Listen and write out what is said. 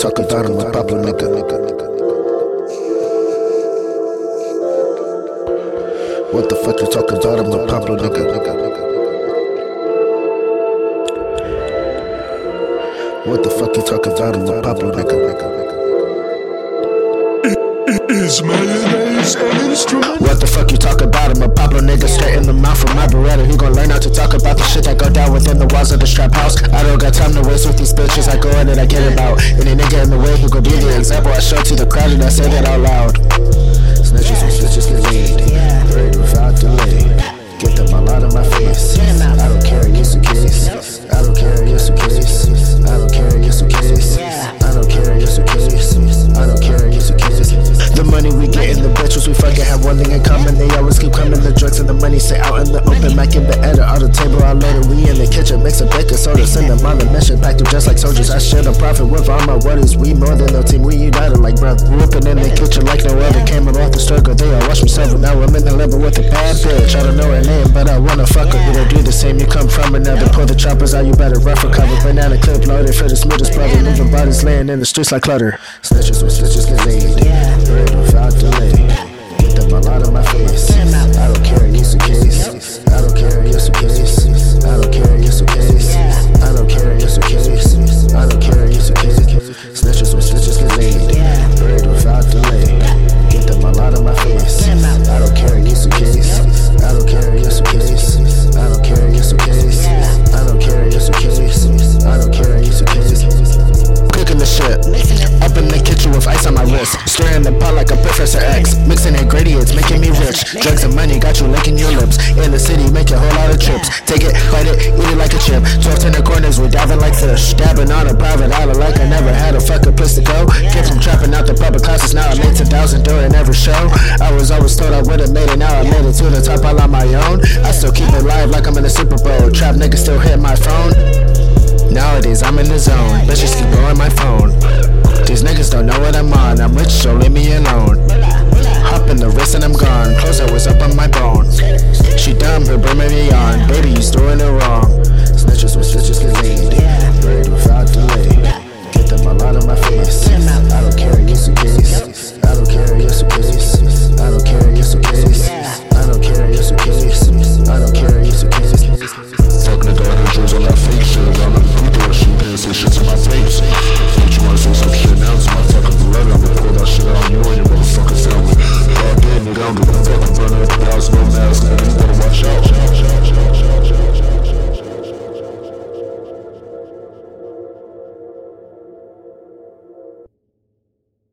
talking about? I'm a Pablo nigga. What the fuck you talking about? I'm a Pablo nigga. What the fuck you talking about? I'm a Pablo nigga. Is mayonnaise an instrument? What the fuck you talk about? I'm a Pablo nigga straight in the mouth from my down within the walls of the strap house. I don't got time to waste with these bitches. I go in and I get about. Any nigga in the way who gon' be the example. I show to the crowd and I say that out loud. Snitches and snitches get laid. Buried without delay. Get them all out of my face. I don't care, yes, a case. I don't care, yes, a case. I don't care, yes, a case. I don't care, yes, a case. I don't care, yes, a case. The money we get and the bitches we fucking have one thing in common. They always keep coming. The drugs and the money stay out in the open. Mac in the edit, all the table, I loaded. We in the kitchen, mix a baking soda. Send them on the mission, packed up just like soldiers. I share the profit with all my worries. We more than a team, we united like brother. Whooping in the kitchen like no other. Came off the struggle, they all watch me suffer. Now I'm in the level with a bad bitch. I don't know her name, but I wanna fuck her. You don't do the same, you come from another. Pull the choppers out, you better rough for cover. Banana clip loaded for the smoothest brother. Moving bodies laying in the streets like clutter. Snitches with snitches get laid. Buried Professor X. Mixing ingredients, making me rich. Drugs and money got you licking your lips. In the city, make a whole lot of trips. Take it, bite it, eat it like a chip. 12 the corners, we diving like fish. Dabbing on a private island like I never had a fucking place to go. Came from trapping out the public classes, now I made 10,000 during every show. I was always told I would've made it, now I made it to the top all on my own. I still keep it live like I'm in the Super Bowl. Trap niggas still hit my phone. Nowadays I'm in the zone, bitches keep blowing my phone. What I'm rich, so leave me alone. Hop in the wrist and I'm gone, clothes always up on my bone. She dumb, her brim me on, baby, you doing it wrong. Snitches with stitches get laid, buried without delay. Get them all out of my face. I don't care, yes, a case. I don't care, yes, a case. I don't care, yes, a case. I don't care, yes, a case. I don't care, yes, a case. Fuck nigga, I heard yours on that fake shit. I'm front door, she didn't say shit to my face.